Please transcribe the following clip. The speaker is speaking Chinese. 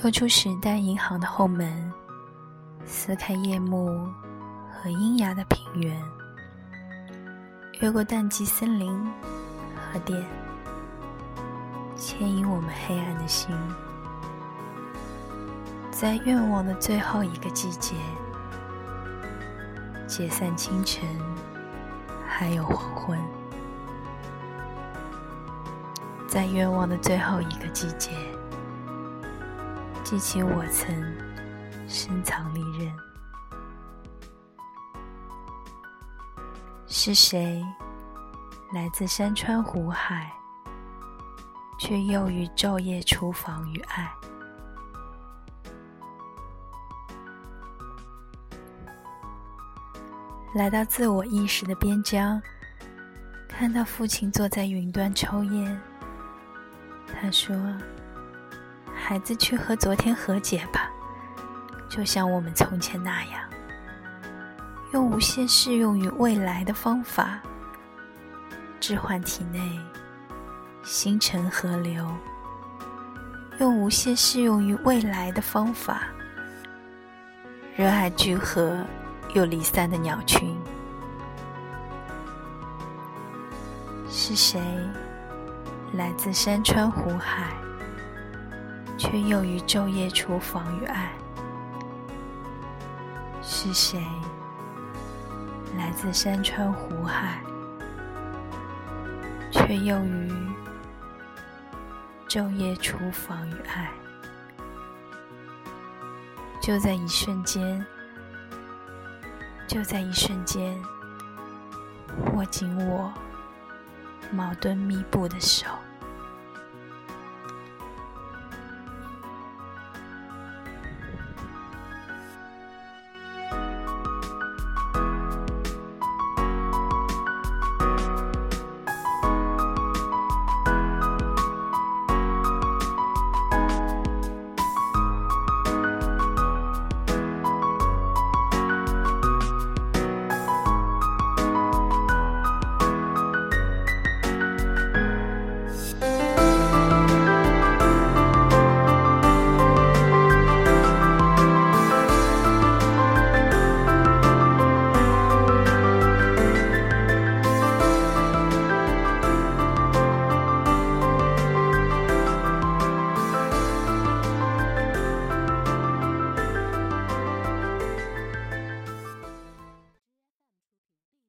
露出时代银行的后门，撕开夜幕和阴哑的平原，越过淡季森林和电，牵引我们黑暗的心，在愿望的最后一个季节，解散清晨，还有黄昏，在愿望的最后一个季节。记起我曾深藏利刃，是谁来自山川湖海，却又于昼夜厨房与爱？来到自我意识的边疆，看到父亲坐在云端抽烟，他说。孩子，去和昨天和解吧，就像我们从前那样，用无限适用于未来的方法，置换体内星辰河流；用无限适用于未来的方法，热爱聚合又离散的鸟群。是谁来自山川湖海？却又于昼夜厨房与爱，是谁来自山川湖海？却又于昼夜厨房与爱，就在一瞬间，就在一瞬间，握紧我矛盾密布的手。